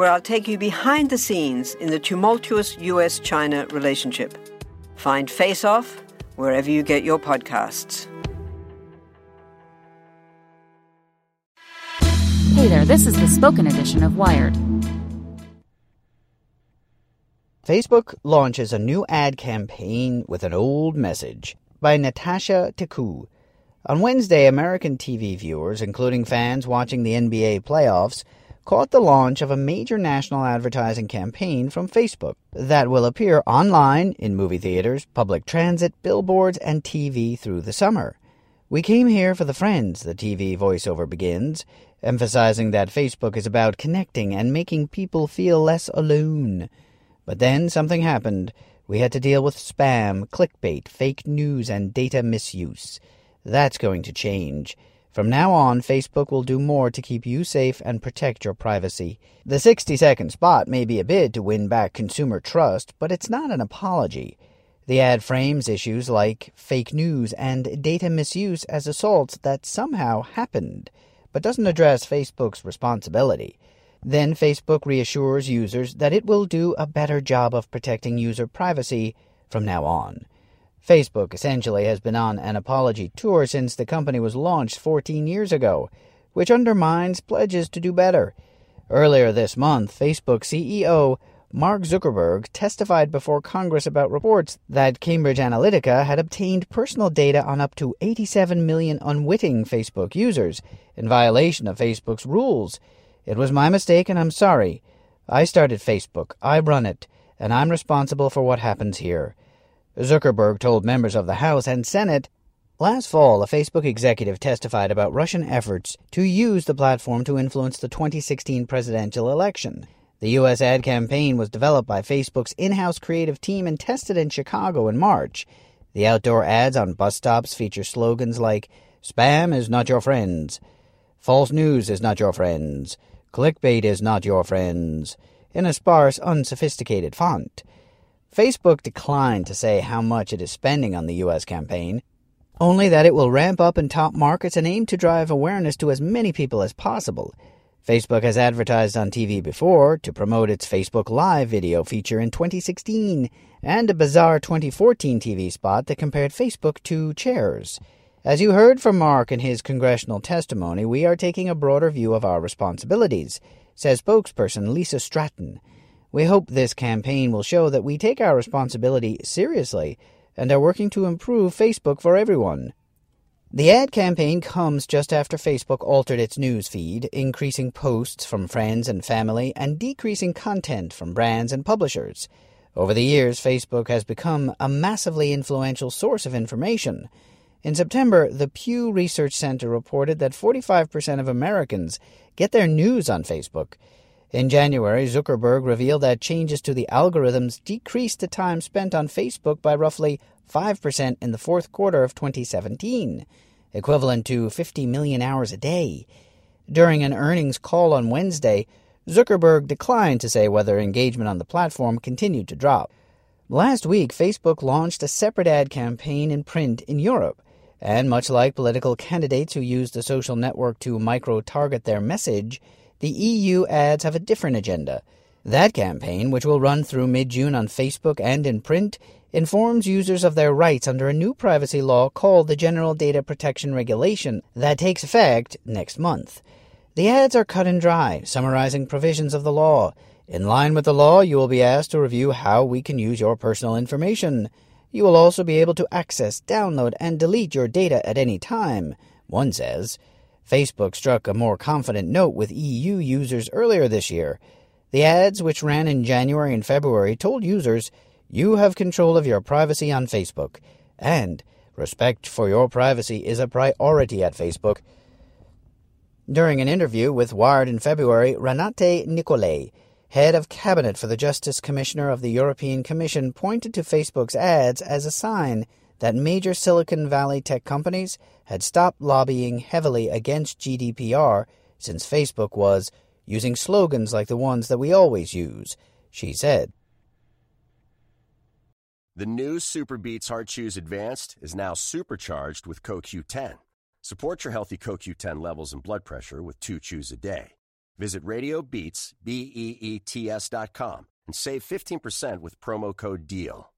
where I'll take you behind the scenes in the tumultuous US China relationship. Find Face Off wherever you get your podcasts. Hey there, this is the spoken edition of Wired. Facebook launches a new ad campaign with an old message by Natasha Tiku. On Wednesday, American TV viewers, including fans watching the NBA playoffs, caught the launch of a major national advertising campaign from Facebook that will appear online, in movie theaters, public transit, billboards, and TV through the summer. We came here for the friends, the TV voiceover begins, emphasizing that Facebook is about connecting and making people feel less alone. But then something happened. We had to deal with spam, clickbait, fake news, and data misuse. That's going to change. From now on, Facebook will do more to keep you safe and protect your privacy. The 60 second spot may be a bid to win back consumer trust, but it's not an apology. The ad frames issues like fake news and data misuse as assaults that somehow happened, but doesn't address Facebook's responsibility. Then Facebook reassures users that it will do a better job of protecting user privacy from now on. Facebook essentially has been on an apology tour since the company was launched 14 years ago, which undermines pledges to do better. Earlier this month, Facebook CEO Mark Zuckerberg testified before Congress about reports that Cambridge Analytica had obtained personal data on up to 87 million unwitting Facebook users in violation of Facebook's rules. It was my mistake and I'm sorry. I started Facebook, I run it, and I'm responsible for what happens here. Zuckerberg told members of the House and Senate Last fall, a Facebook executive testified about Russian efforts to use the platform to influence the 2016 presidential election. The U.S. ad campaign was developed by Facebook's in house creative team and tested in Chicago in March. The outdoor ads on bus stops feature slogans like Spam is not your friends, False news is not your friends, Clickbait is not your friends, in a sparse, unsophisticated font. Facebook declined to say how much it is spending on the U.S. campaign, only that it will ramp up in top markets and aim to drive awareness to as many people as possible. Facebook has advertised on TV before to promote its Facebook Live video feature in 2016 and a bizarre 2014 TV spot that compared Facebook to chairs. As you heard from Mark in his congressional testimony, we are taking a broader view of our responsibilities, says spokesperson Lisa Stratton. We hope this campaign will show that we take our responsibility seriously and are working to improve Facebook for everyone. The ad campaign comes just after Facebook altered its news feed, increasing posts from friends and family and decreasing content from brands and publishers. Over the years, Facebook has become a massively influential source of information. In September, the Pew Research Center reported that 45% of Americans get their news on Facebook. In January, Zuckerberg revealed that changes to the algorithms decreased the time spent on Facebook by roughly 5% in the fourth quarter of 2017, equivalent to 50 million hours a day. During an earnings call on Wednesday, Zuckerberg declined to say whether engagement on the platform continued to drop. Last week, Facebook launched a separate ad campaign in print in Europe, and much like political candidates who use the social network to micro target their message, the EU ads have a different agenda. That campaign, which will run through mid June on Facebook and in print, informs users of their rights under a new privacy law called the General Data Protection Regulation that takes effect next month. The ads are cut and dry, summarizing provisions of the law, In line with the law, you will be asked to review how we can use your personal information. You will also be able to access, download, and delete your data at any time, one says. Facebook struck a more confident note with EU users earlier this year. The ads, which ran in January and February, told users you have control of your privacy on Facebook, and respect for your privacy is a priority at Facebook. During an interview with Wired in February, Renate Nicolay, head of cabinet for the Justice Commissioner of the European Commission, pointed to Facebook's ads as a sign that major Silicon Valley tech companies had stopped lobbying heavily against GDPR since Facebook was using slogans like the ones that we always use, she said. The new Super Beets Heart Chews Advanced is now supercharged with CoQ10. Support your healthy CoQ10 levels and blood pressure with two chews a day. Visit RadioBeets, B-E-E-T-S dot com and save 15% with promo code DEAL.